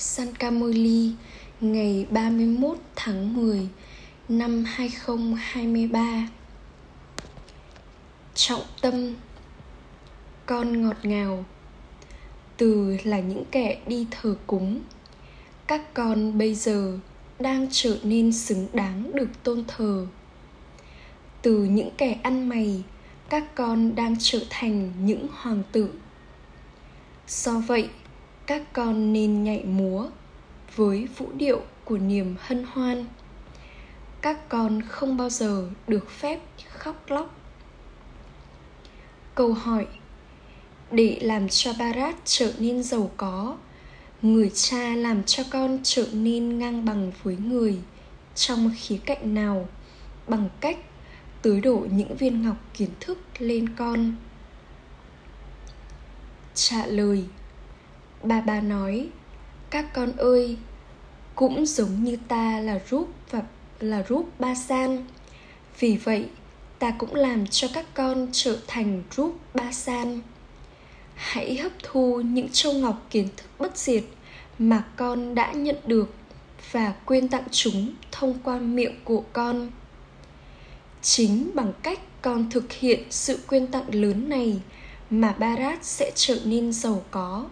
Sankamoli ngày 31 tháng 10 năm 2023 Trọng tâm Con ngọt ngào. Từ là những kẻ đi thờ cúng. Các con bây giờ đang trở nên xứng đáng được tôn thờ. Từ những kẻ ăn mày Các con đang trở thành những hoàng tử. Do vậy, các con nên nhảy múa với vũ điệu của niềm hân hoan. Các con không bao giờ được phép khóc lóc. Câu hỏi, để làm cho barat trở nên giàu có, người cha làm cho con trở nên ngang bằng với người trong khía cạnh nào bằng cách tưới đổ những viên ngọc kiến thức lên con? Trả lời bà bà nói, các con ơi, cũng giống như ta là rúp và là rúp ba san. Vì vậy, ta cũng làm cho các con trở thành rúp ba san. Hãy hấp thu những châu ngọc kiến thức bất diệt mà con đã nhận được và quyên tặng chúng thông qua miệng của con. Chính bằng cách con thực hiện sự quyên tặng lớn này mà barat sẽ trở nên giàu có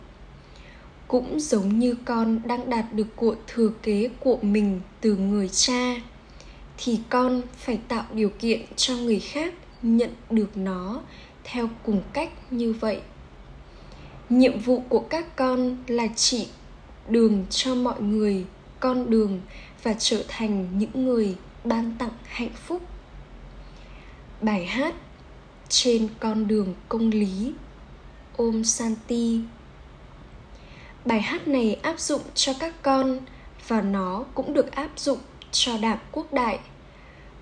cũng giống như con đang đạt được của thừa kế của mình từ người cha, thì con phải tạo điều kiện cho người khác nhận được nó theo cùng cách như vậy. Nhiệm vụ của các con là chỉ đường cho mọi người con đường và trở thành những người ban tặng hạnh phúc. Bài hát trên con đường công lý ôm santi bài hát này áp dụng cho các con và nó cũng được áp dụng cho đảng quốc đại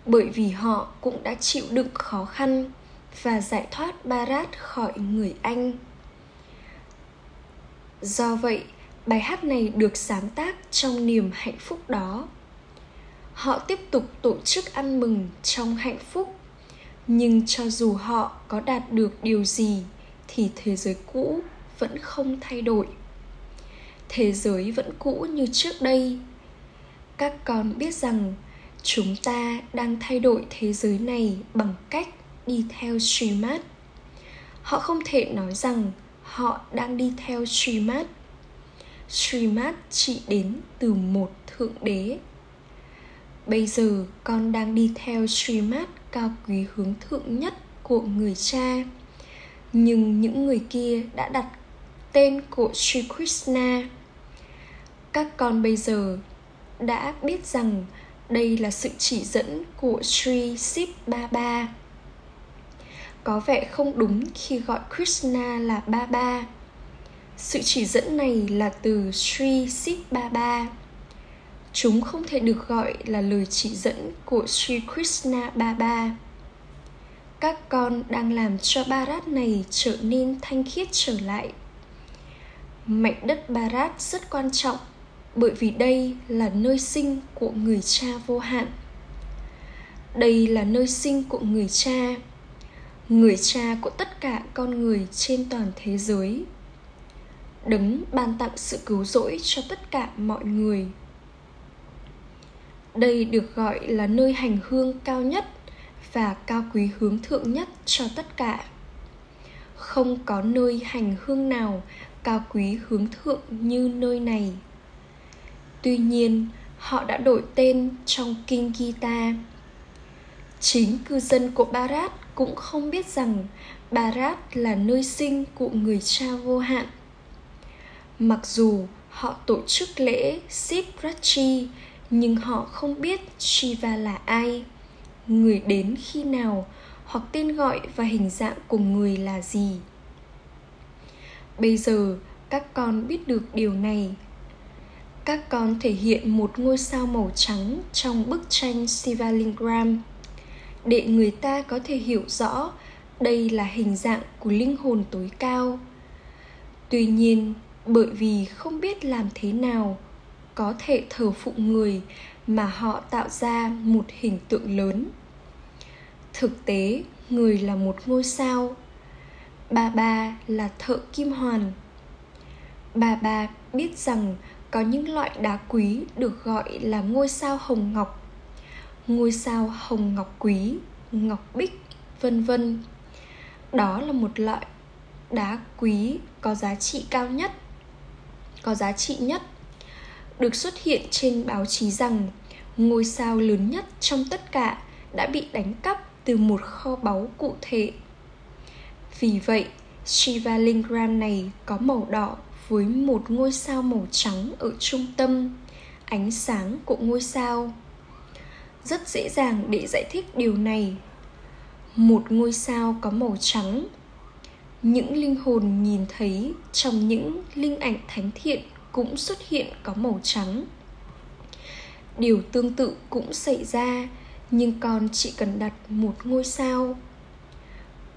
bởi vì họ cũng đã chịu đựng khó khăn và giải thoát Barat khỏi người Anh. Do vậy, bài hát này được sáng tác trong niềm hạnh phúc đó. Họ tiếp tục tổ chức ăn mừng trong hạnh phúc, nhưng cho dù họ có đạt được điều gì thì thế giới cũ vẫn không thay đổi thế giới vẫn cũ như trước đây các con biết rằng chúng ta đang thay đổi thế giới này bằng cách đi theo suy mát. Họ không thể nói rằng họ đang đi theo suy mát. Suy mát chỉ đến từ một thượng đế. Bây giờ con đang đi theo suy mát cao quý hướng thượng nhất của người cha. Nhưng những người kia đã đặt tên của Sri Krishna các con bây giờ đã biết rằng đây là sự chỉ dẫn của Sri Sip Baba. Có vẻ không đúng khi gọi Krishna là Baba. Sự chỉ dẫn này là từ Sri Sip Baba. Chúng không thể được gọi là lời chỉ dẫn của Sri Krishna Baba. Các con đang làm cho Bharat này trở nên thanh khiết trở lại. Mảnh đất Bharat rất quan trọng, bởi vì đây là nơi sinh của người cha vô hạn. Đây là nơi sinh của người cha người cha của tất cả con người trên toàn thế giới. Đấng ban tặng sự cứu rỗi cho tất cả mọi người. Đây được gọi là nơi hành hương cao nhất và cao quý hướng thượng nhất cho tất cả. Không có nơi hành hương nào cao quý hướng thượng như nơi này Tuy nhiên, họ đã đổi tên trong kinh Gita. Chính cư dân của Barat cũng không biết rằng Barat là nơi sinh của người cha vô hạn. Mặc dù họ tổ chức lễ Siprachi, nhưng họ không biết Shiva là ai, người đến khi nào hoặc tên gọi và hình dạng của người là gì. Bây giờ các con biết được điều này các con thể hiện một ngôi sao màu trắng trong bức tranh Sivalingram để người ta có thể hiểu rõ đây là hình dạng của linh hồn tối cao. Tuy nhiên, bởi vì không biết làm thế nào có thể thờ phụng người mà họ tạo ra một hình tượng lớn. Thực tế, người là một ngôi sao. Bà bà là thợ kim hoàn. Bà bà biết rằng có những loại đá quý được gọi là ngôi sao hồng ngọc, ngôi sao hồng ngọc quý, ngọc bích, vân vân đó là một loại đá quý có giá trị cao nhất, có giá trị nhất, được xuất hiện trên báo chí rằng ngôi sao lớn nhất trong tất cả đã bị đánh cắp từ một kho báu cụ thể vì vậy Shiva Lingram này có màu đỏ với một ngôi sao màu trắng ở trung tâm. Ánh sáng của ngôi sao. Rất dễ dàng để giải thích điều này. Một ngôi sao có màu trắng. Những linh hồn nhìn thấy trong những linh ảnh thánh thiện cũng xuất hiện có màu trắng. Điều tương tự cũng xảy ra, nhưng con chỉ cần đặt một ngôi sao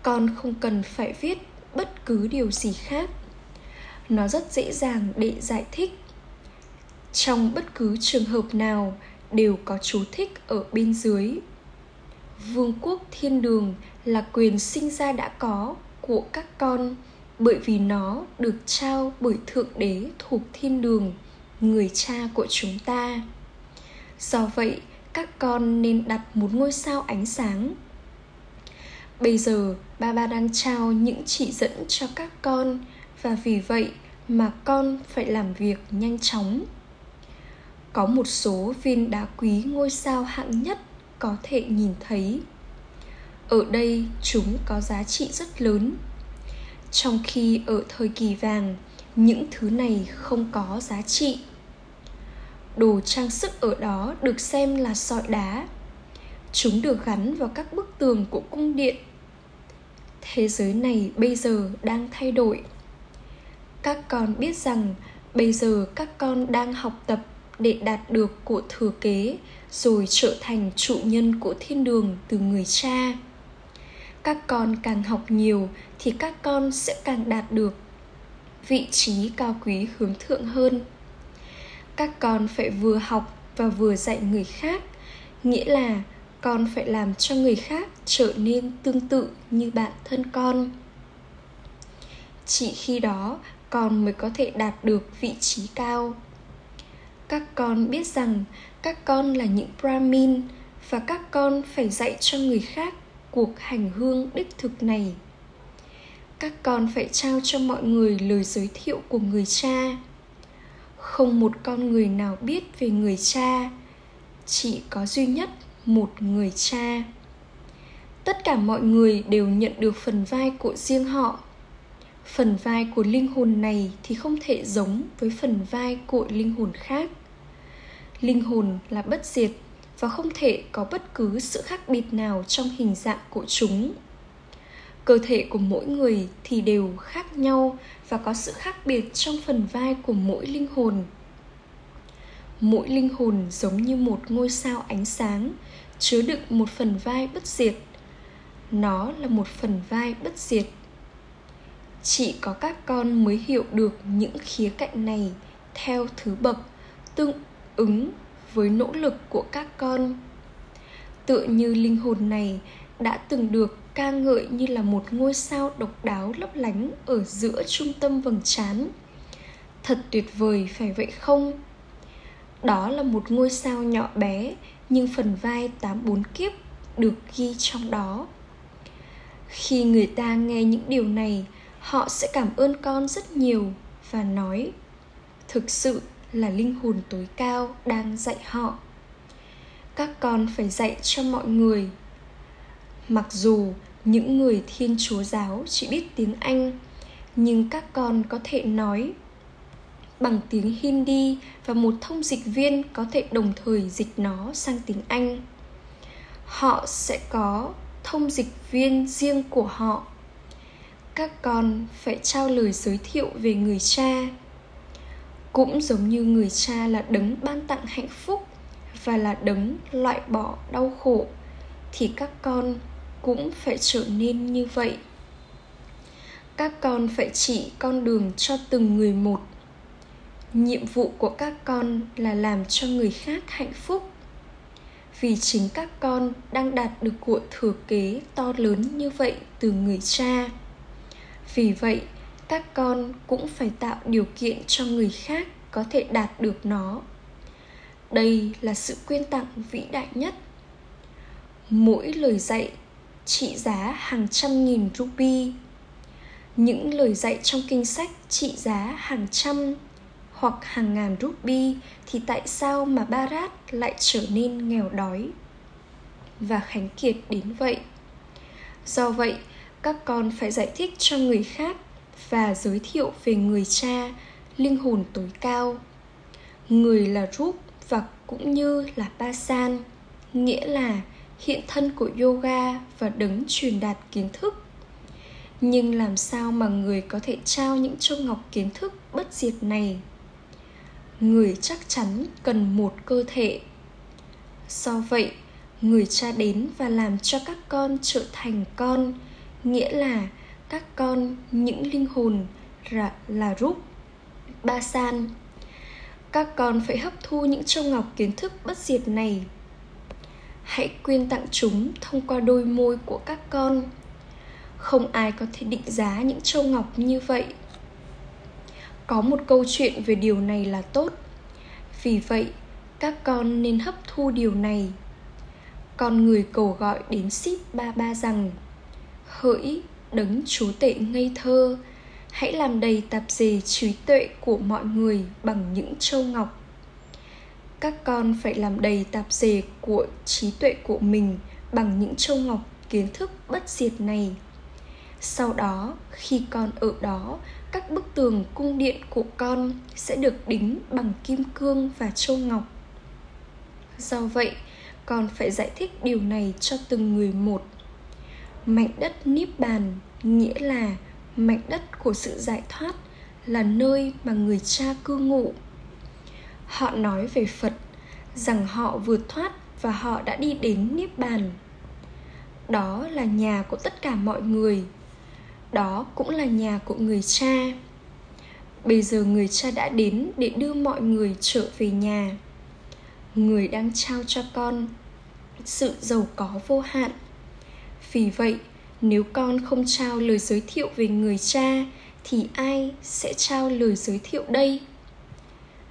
con không cần phải viết bất cứ điều gì khác. Nó rất dễ dàng để giải thích. Trong bất cứ trường hợp nào đều có chú thích ở bên dưới. Vương quốc thiên đường là quyền sinh ra đã có của các con, bởi vì nó được trao bởi thượng đế thuộc thiên đường, người cha của chúng ta. Do vậy, các con nên đặt một ngôi sao ánh sáng bây giờ ba ba đang trao những chỉ dẫn cho các con và vì vậy mà con phải làm việc nhanh chóng. Có một số viên đá quý ngôi sao hạng nhất có thể nhìn thấy. Ở đây chúng có giá trị rất lớn. Trong khi ở thời kỳ vàng, những thứ này không có giá trị. Đồ trang sức ở đó được xem là sỏi đá chúng được gắn vào các bức tường của cung điện. Thế giới này bây giờ đang thay đổi. Các con biết rằng bây giờ các con đang học tập để đạt được của thừa kế, rồi trở thành chủ nhân của thiên đường từ người cha. Các con càng học nhiều thì các con sẽ càng đạt được vị trí cao quý hướng thượng hơn. Các con phải vừa học và vừa dạy người khác, nghĩa là con phải làm cho người khác trở nên tương tự như bạn thân con. Chỉ khi đó, con mới có thể đạt được vị trí cao. Các con biết rằng các con là những brahmin và các con phải dạy cho người khác cuộc hành hương đích thực này. Các con phải trao cho mọi người lời giới thiệu của người cha. Không một con người nào biết về người cha, chỉ có duy nhất một người cha. Tất cả mọi người đều nhận được phần vai của riêng họ. Phần vai của linh hồn này thì không thể giống với phần vai của linh hồn khác. Linh hồn là bất diệt và không thể có bất cứ sự khác biệt nào trong hình dạng của chúng. Cơ thể của mỗi người thì đều khác nhau và có sự khác biệt trong phần vai của mỗi linh hồn mỗi linh hồn giống như một ngôi sao ánh sáng, chứa đựng một phần vai bất diệt. Nó là một phần vai bất diệt. Chỉ có các con mới hiểu được những khía cạnh này theo thứ bậc tương ứng với nỗ lực của các con. Tựa như linh hồn này đã từng được ca ngợi như là một ngôi sao độc đáo lấp lánh ở giữa trung tâm vầng trán. Thật tuyệt vời, phải vậy không? Đó là một ngôi sao nhỏ bé, nhưng phần vai tám bốn kiếp được ghi trong đó. Khi người ta nghe những điều này, họ sẽ cảm ơn con rất nhiều và nói, thực sự là linh hồn tối cao đang dạy họ. Các con phải dạy cho mọi người. Mặc dù những người thiên chúa giáo chỉ biết tiếng anh, nhưng các con có thể nói bằng tiếng hindi và một thông dịch viên có thể đồng thời dịch nó sang tiếng anh. Họ sẽ có thông dịch viên riêng của họ. Các con phải trao lời giới thiệu về người cha. Cũng giống như người cha là đấng ban tặng hạnh phúc và là đấng loại bỏ đau khổ, thì các con cũng phải trở nên như vậy. Các con phải chỉ con đường cho từng người một nhiệm vụ của các con là làm cho người khác hạnh phúc. Vì chính các con đang đạt được của thừa kế to lớn như vậy từ người cha. Vì vậy, các con cũng phải tạo điều kiện cho người khác có thể đạt được nó. Đây là sự quyên tặng vĩ đại nhất. Mỗi lời dạy trị giá hàng trăm nghìn rupee những lời dạy trong kinh sách trị giá hàng trăm hoặc hàng ngàn rupee thì tại sao mà Barat lại trở nên nghèo đói và khánh kiệt đến vậy? Do vậy, các con phải giải thích cho người khác và giới thiệu về người cha, linh hồn tối cao. Người là Rup và cũng như là Pasan, nghĩa là hiện thân của yoga và đứng truyền đạt kiến thức nhưng làm sao mà người có thể trao những châu ngọc kiến thức bất diệt này người chắc chắn cần một cơ thể. Do vậy người cha đến và làm cho các con trở thành con nghĩa là các con những linh hồn là, là rúp ba san. Các con phải hấp thu những châu ngọc kiến thức bất diệt này. Hãy quyên tặng chúng thông qua đôi môi của các con. Không ai có thể định giá những châu ngọc như vậy có một câu chuyện về điều này là tốt. Vì vậy, các con nên hấp thu điều này. Con người cầu gọi đến ship ba ba rằng, hỡi, đấng chúa tệ ngây thơ, hãy làm đầy tạp dề trí tuệ của mọi người bằng những châu ngọc. Các con phải làm đầy tạp dề của trí tuệ của mình bằng những châu ngọc kiến thức bất diệt này. Sau đó, khi con ở đó các bức tường cung điện của con sẽ được đính bằng kim cương và châu ngọc. Do vậy, con phải giải thích điều này cho từng người một. Mảnh đất niết bàn, nghĩa là mảnh đất của sự giải thoát, là nơi mà người cha cư ngụ. Họ nói về phật, rằng họ vượt thoát và họ đã đi đến niết bàn. Đó là nhà của tất cả mọi người đó cũng là nhà của người cha. Bây giờ người cha đã đến để đưa mọi người trở về nhà. Người đang trao cho con sự giàu có vô hạn. Vì vậy, nếu con không trao lời giới thiệu về người cha, thì ai sẽ trao lời giới thiệu đây?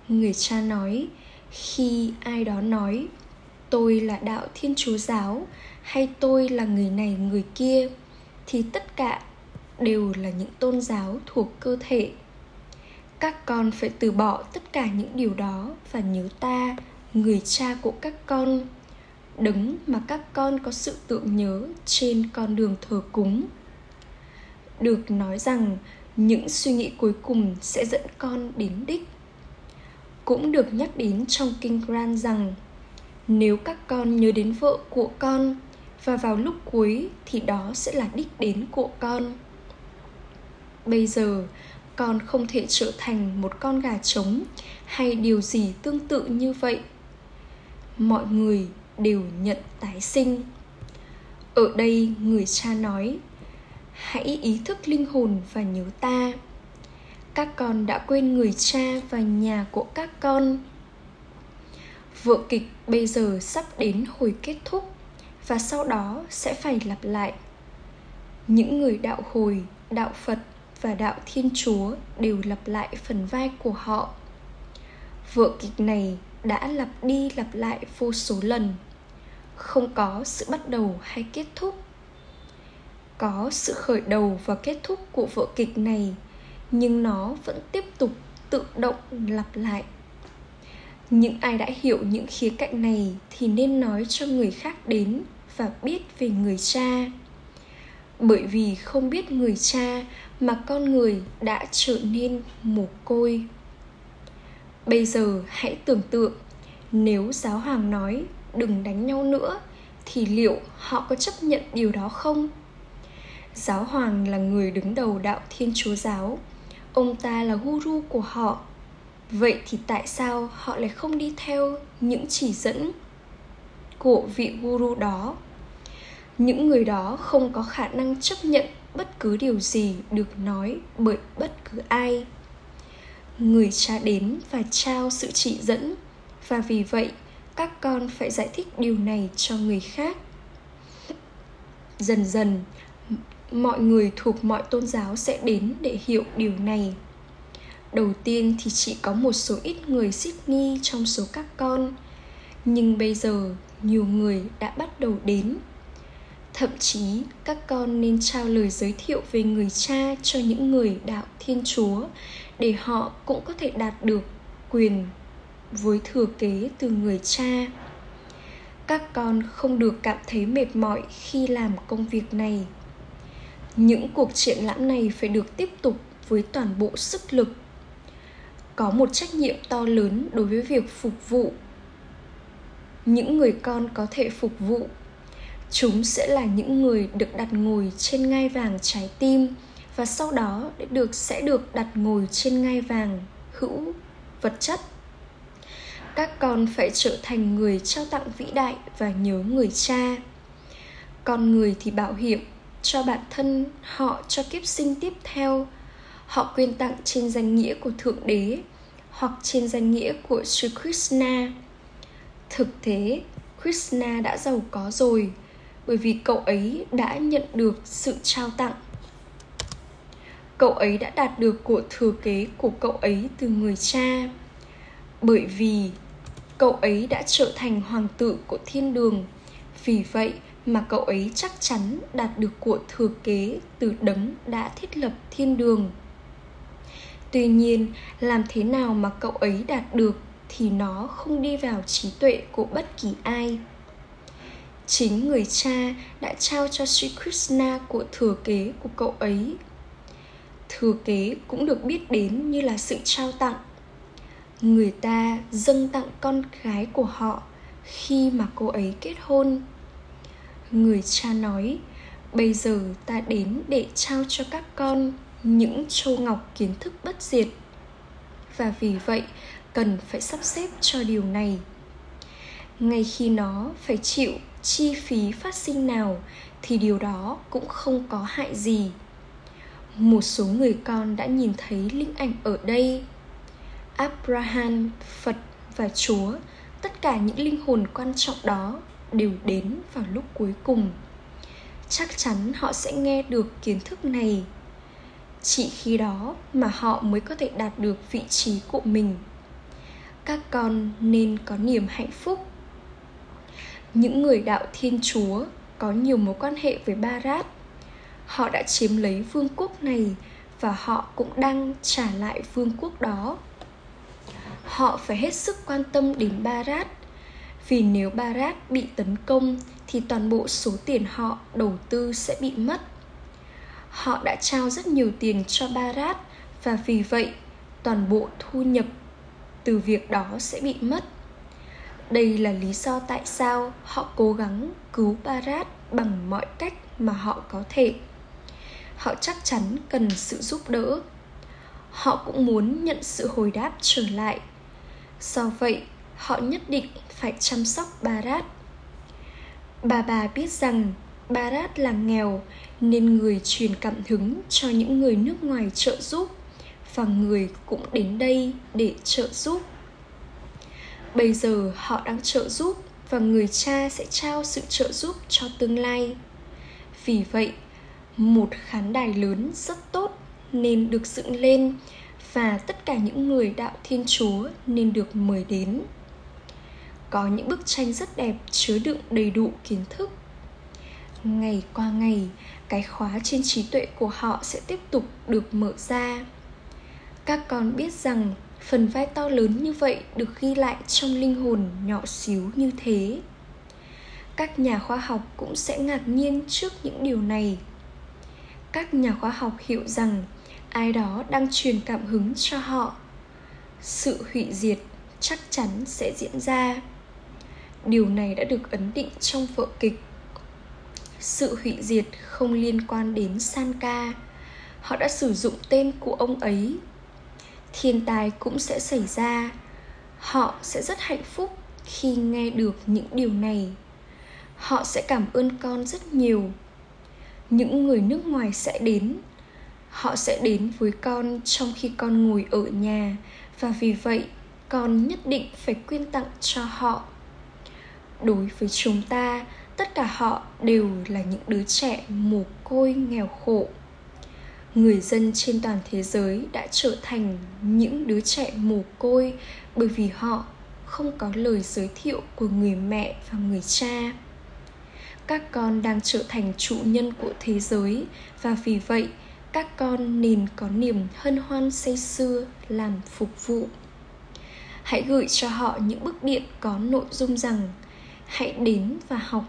Người cha nói, khi ai đó nói, tôi là đạo thiên chúa giáo hay tôi là người này người kia thì tất cả đều là những tôn giáo thuộc cơ thể. Các con phải từ bỏ tất cả những điều đó và nhớ ta, người cha của các con. Đấng mà các con có sự tưởng nhớ trên con đường thờ cúng. Được nói rằng, những suy nghĩ cuối cùng sẽ dẫn con đến đích. Cũng được nhắc đến trong kinh Gran rằng, nếu các con nhớ đến vợ của con và vào lúc cuối thì đó sẽ là đích đến của con bây giờ, con không thể trở thành một con gà trống hay điều gì tương tự như vậy. Mọi người đều nhận tái sinh. Ở đây người cha nói, hãy ý thức linh hồn và nhớ ta. Các con đã quên người cha và nhà của các con. Vở kịch bây giờ sắp đến hồi kết thúc và sau đó sẽ phải lặp lại. Những người đạo hồi, đạo phật và đạo thiên chúa đều lặp lại phần vai của họ. Vở kịch này đã lặp đi lặp lại vô số lần. Không có sự bắt đầu hay kết thúc. Có sự khởi đầu và kết thúc của vở kịch này, nhưng nó vẫn tiếp tục tự động lặp lại. Những ai đã hiểu những khía cạnh này thì nên nói cho người khác đến và biết về người cha bởi vì không biết người cha mà con người đã trở nên mồ côi. Bây giờ hãy tưởng tượng, nếu giáo hoàng nói đừng đánh nhau nữa, thì liệu họ có chấp nhận điều đó không? Giáo hoàng là người đứng đầu đạo thiên chúa giáo. Ông ta là guru của họ. Vậy thì tại sao họ lại không đi theo những chỉ dẫn của vị guru đó? Những người đó không có khả năng chấp nhận bất cứ điều gì được nói bởi bất cứ ai. Người cha đến và trao sự chỉ dẫn, và vì vậy, các con phải giải thích điều này cho người khác. Dần dần, mọi người thuộc mọi tôn giáo sẽ đến để hiểu điều này. Đầu tiên thì chỉ có một số ít người Sydney trong số các con, nhưng bây giờ nhiều người đã bắt đầu đến thậm chí, các con nên trao lời giới thiệu về người cha cho những người đạo thiên chúa, để họ cũng có thể đạt được quyền với thừa kế từ người cha. Các con không được cảm thấy mệt mỏi khi làm công việc này. Những cuộc triển lãm này phải được tiếp tục với toàn bộ sức lực. Có một trách nhiệm to lớn đối với việc phục vụ. Những người con có thể phục vụ chúng sẽ là những người được đặt ngồi trên ngai vàng trái tim và sau đó được, sẽ được đặt ngồi trên ngai vàng hữu vật chất. Các con phải trở thành người trao tặng vĩ đại và nhớ người cha. Con người thì bảo hiểm cho bản thân họ cho kiếp sinh tiếp theo. Họ quyên tặng trên danh nghĩa của thượng đế hoặc trên danh nghĩa của Sri Krishna. Thực thế Krishna đã giàu có rồi bởi vì cậu ấy đã nhận được sự trao tặng. Cậu ấy đã đạt được của thừa kế của cậu ấy từ người cha. Bởi vì cậu ấy đã trở thành hoàng tử của thiên đường. Vì vậy mà cậu ấy chắc chắn đạt được của thừa kế từ đấng đã thiết lập thiên đường tuy nhiên, làm thế nào mà cậu ấy đạt được thì nó không đi vào trí tuệ của bất kỳ ai chính người cha đã trao cho Sri Krishna của thừa kế của cậu ấy. Thừa kế cũng được biết đến như là sự trao tặng. Người ta dâng tặng con gái của họ khi mà cô ấy kết hôn. Người cha nói, bây giờ ta đến để trao cho các con những châu ngọc kiến thức bất diệt và vì vậy cần phải sắp xếp cho điều này ngay khi nó phải chịu chi phí phát sinh nào thì điều đó cũng không có hại gì. Một số người con đã nhìn thấy linh ảnh ở đây. Abraham, phật và chúa, tất cả những linh hồn quan trọng đó đều đến vào lúc cuối cùng. Chắc chắn họ sẽ nghe được kiến thức này. Chỉ khi đó mà họ mới có thể đạt được vị trí của mình. Các con nên có niềm hạnh phúc những người đạo thiên chúa có nhiều mối quan hệ với barat. Họ đã chiếm lấy vương quốc này và họ cũng đang trả lại vương quốc đó. Họ phải hết sức quan tâm đến barat, vì nếu barat bị tấn công thì toàn bộ số tiền họ đầu tư sẽ bị mất. Họ đã trao rất nhiều tiền cho Barat và vì vậy toàn bộ thu nhập từ việc đó sẽ bị mất. Đây là lý do tại sao họ cố gắng cứu Barat bằng mọi cách mà họ có thể. Họ chắc chắn cần sự giúp đỡ. Họ cũng muốn nhận sự hồi đáp trở lại. Do vậy, họ nhất định phải chăm sóc Barat. Bà bà biết rằng Barat là nghèo nên người truyền cảm hứng cho những người nước ngoài trợ giúp và người cũng đến đây để trợ giúp bây giờ họ đang trợ giúp và người cha sẽ trao sự trợ giúp cho tương lai. Vì vậy, một khán đài lớn rất tốt nên được dựng lên và tất cả những người đạo thiên chúa nên được mời đến. Có những bức tranh rất đẹp chứa đựng đầy đủ kiến thức. Ngày qua ngày, cái khóa trên trí tuệ của họ sẽ tiếp tục được mở ra. Các con biết rằng phần vai to lớn như vậy được ghi lại trong linh hồn nhỏ xíu như thế. Các nhà khoa học cũng sẽ ngạc nhiên trước những điều này. Các nhà khoa học hiểu rằng ai đó đang truyền cảm hứng cho họ. Sự hủy diệt chắc chắn sẽ diễn ra. Điều này đã được ấn định trong vở kịch. Sự hủy diệt không liên quan đến Sanka. Họ đã sử dụng tên của ông ấy. Thiên tai cũng sẽ xảy ra. Họ sẽ rất hạnh phúc khi nghe được những điều này. Họ sẽ cảm ơn con rất nhiều. Những người nước ngoài sẽ đến. Họ sẽ đến với con trong khi con ngồi ở nhà và vì vậy con nhất định phải quyên tặng cho họ. Đối với chúng ta, tất cả họ đều là những đứa trẻ mồ côi nghèo khổ người dân trên toàn thế giới đã trở thành những đứa trẻ mồ côi bởi vì họ không có lời giới thiệu của người mẹ và người cha. Các con đang trở thành chủ nhân của thế giới và vì vậy, các con nên có niềm hân hoan say sưa làm phục vụ. Hãy gửi cho họ những bức điện có nội dung rằng, hãy đến và học.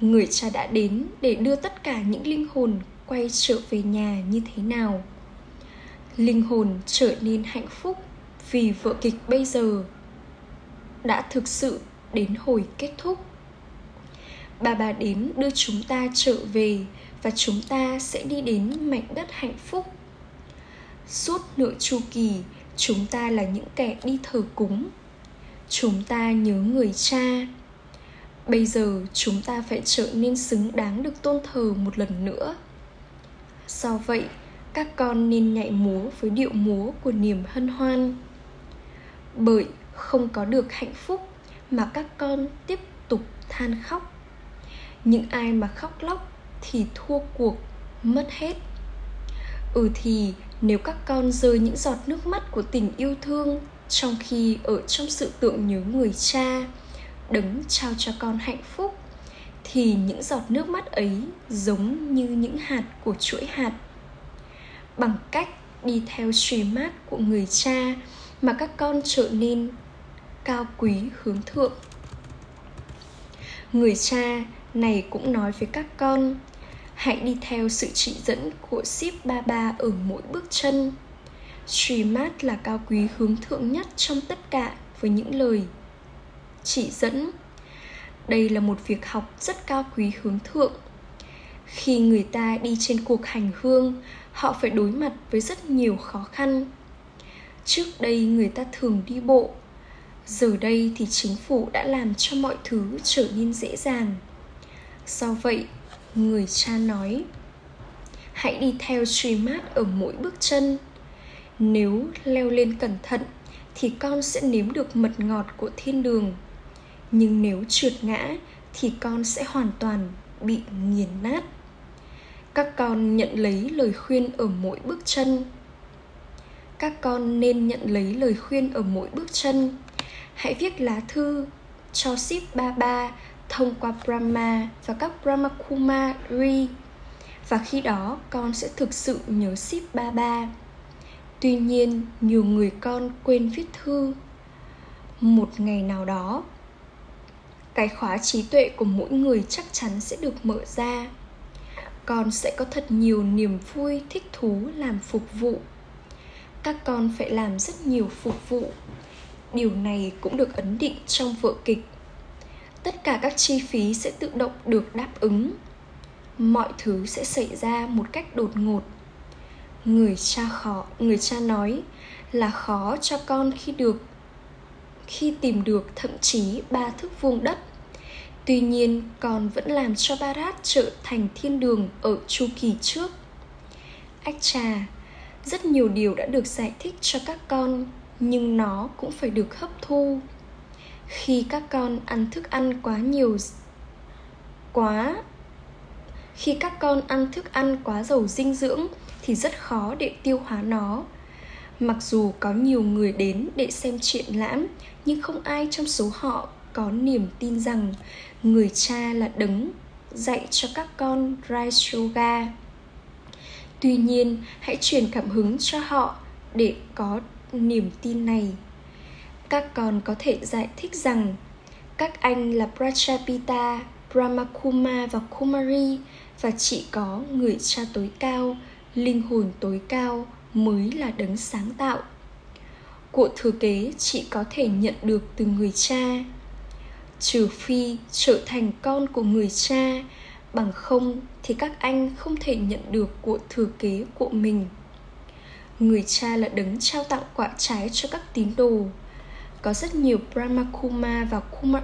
Người cha đã đến để đưa tất cả những linh hồn quay trở về nhà như thế nào. Linh hồn trở nên hạnh phúc vì vở kịch bây giờ đã thực sự đến hồi kết thúc. Bà bà đến đưa chúng ta trở về và chúng ta sẽ đi đến mảnh đất hạnh phúc. Suốt nửa chu kỳ, chúng ta là những kẻ đi thờ cúng. Chúng ta nhớ người cha. Bây giờ chúng ta phải trở nên xứng đáng được tôn thờ một lần nữa do vậy, các con nên nhảy múa với điệu múa của niềm hân hoan. Bởi không có được hạnh phúc mà các con tiếp tục than khóc. Những ai mà khóc lóc thì thua cuộc, mất hết. Ừ thì, nếu các con rơi những giọt nước mắt của tình yêu thương trong khi ở trong sự tượng nhớ người cha, đấng trao cho con hạnh phúc thì những giọt nước mắt ấy giống như những hạt của chuỗi hạt. Bằng cách đi theo suy mát của người cha mà các con trở nên cao quý hướng thượng. Người cha này cũng nói với các con, hãy đi theo sự chỉ dẫn của ship ba ba ở mỗi bước chân. Srimad là cao quý hướng thượng nhất trong tất cả với những lời chỉ dẫn đây là một việc học rất cao quý hướng thượng. Khi người ta đi trên cuộc hành hương, họ phải đối mặt với rất nhiều khó khăn. Trước đây người ta thường đi bộ, giờ đây thì chính phủ đã làm cho mọi thứ trở nên dễ dàng. Do vậy, người cha nói, hãy đi theo truy mát ở mỗi bước chân. Nếu leo lên cẩn thận thì con sẽ nếm được mật ngọt của thiên đường nhưng nếu trượt ngã thì con sẽ hoàn toàn bị nghiền nát. Các con nhận lấy lời khuyên ở mỗi bước chân. Các con nên nhận lấy lời khuyên ở mỗi bước chân. Hãy viết lá thư cho ship ba ba thông qua brahma và các brahma kumari và khi đó, con sẽ thực sự nhớ ship ba ba. Tuy nhiên, nhiều người con quên viết thư. Một ngày nào đó cái khóa trí tuệ của mỗi người chắc chắn sẽ được mở ra. Con sẽ có thật nhiều niềm vui, thích thú làm phục vụ. Các con phải làm rất nhiều phục vụ. Điều này cũng được ấn định trong vở kịch. Tất cả các chi phí sẽ tự động được đáp ứng. Mọi thứ sẽ xảy ra một cách đột ngột. Người cha khó, người cha nói là khó cho con khi được khi tìm được thậm chí ba thước vuông đất. Tuy nhiên, còn vẫn làm cho barat trở thành thiên đường ở chu kỳ trước. Ách trà rất nhiều điều đã được giải thích cho các con, nhưng nó cũng phải được hấp thu. Khi các con ăn thức ăn quá nhiều quá, khi các con ăn thức ăn quá giàu dinh dưỡng thì rất khó để tiêu hóa nó. Mặc dù có nhiều người đến để xem triển lãm nhưng không ai trong số họ có niềm tin rằng người cha là đấng dạy cho các con rice Yoga. Tuy nhiên, hãy truyền cảm hứng cho họ để có niềm tin này. Các con có thể giải thích rằng các anh là Prachapita, Brahmakuma và Kumari và chỉ có người cha tối cao, linh hồn tối cao mới là đấng sáng tạo. Của thừa kế chỉ có thể nhận được từ người cha. Trừ phi trở thành con của người cha, bằng không thì các anh không thể nhận được của thừa kế của mình. Người cha là đấng trao tặng quả trái cho các tín đồ. Có rất nhiều brahmakuma và kuma,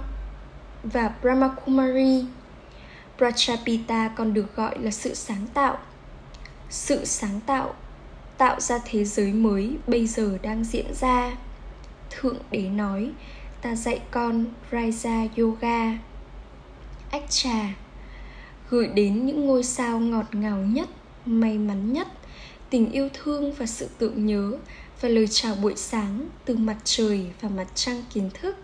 và brahmakumari. Prachapita còn được gọi là sự sáng tạo. Sự sáng tạo tạo ra thế giới mới bây giờ đang diễn ra. Thượng đế nói ta dạy con Raja Yoga. Ách trà Gửi đến những ngôi sao ngọt ngào nhất, may mắn nhất tình yêu thương và sự tưởng nhớ và lời chào buổi sáng từ mặt trời và mặt trăng kiến thức.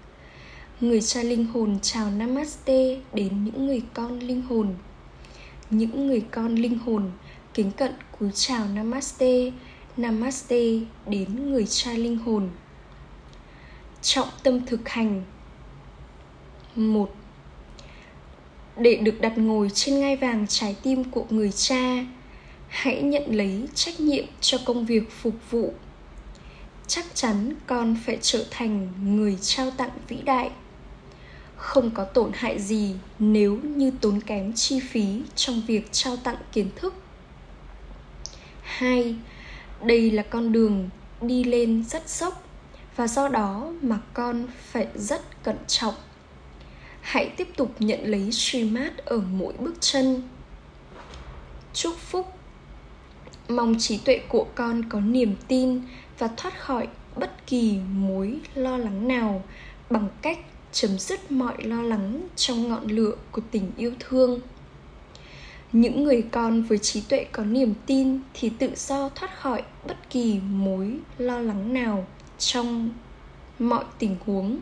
Người cha linh hồn chào namaste đến những người con linh hồn. Những người con linh hồn kính cận cúi chào namaste namaste đến người cha linh hồn. Trọng tâm thực hành. Một, để được đặt ngồi trên ngai vàng trái tim của người cha, hãy nhận lấy trách nhiệm cho công việc phục vụ. Chắc chắn con phải trở thành người trao tặng vĩ đại. Không có tổn hại gì nếu như tốn kém chi phí trong việc trao tặng kiến thức. 2. Đây là con đường đi lên rất dốc, và do đó mà con phải rất cẩn trọng. Hãy tiếp tục nhận lấy suy mát ở mỗi bước chân. Chúc phúc Mong trí tuệ của con có niềm tin và thoát khỏi bất kỳ mối lo lắng nào bằng cách chấm dứt mọi lo lắng trong ngọn lửa của tình yêu thương những người con với trí tuệ có niềm tin thì tự do thoát khỏi bất kỳ mối lo lắng nào trong mọi tình huống.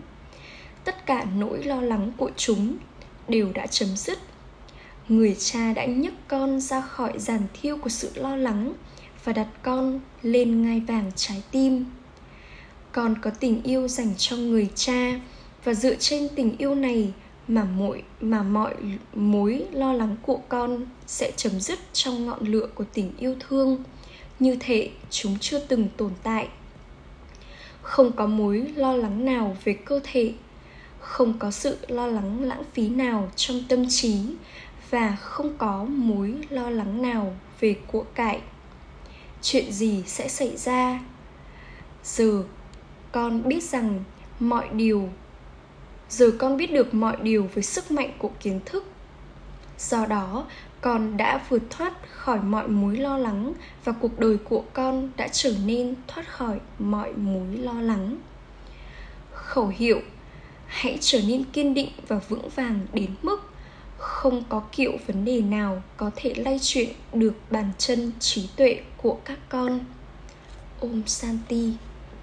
Tất cả nỗi lo lắng của chúng đều đã chấm dứt. Người cha đã nhấc con ra khỏi giàn thiêu của sự lo lắng và đặt con lên ngai vàng trái tim. Con có tình yêu dành cho người cha và dựa trên tình yêu này mà mọi mà mọi mối lo lắng của con sẽ chấm dứt trong ngọn lửa của tình yêu thương. Như thể chúng chưa từng tồn tại. Không có mối lo lắng nào về cơ thể. Không có sự lo lắng lãng phí nào trong tâm trí. Và không có mối lo lắng nào về của cải. Chuyện gì sẽ xảy ra? Giờ, con biết rằng mọi điều giờ con biết được mọi điều với sức mạnh của kiến thức. Do đó, con đã vượt thoát khỏi mọi mối lo lắng và cuộc đời của con đã trở nên thoát khỏi mọi mối lo lắng. Khẩu hiệu, hãy trở nên kiên định và vững vàng đến mức không có kiểu vấn đề nào có thể lay chuyển được bàn chân trí tuệ của các con. Ôm santi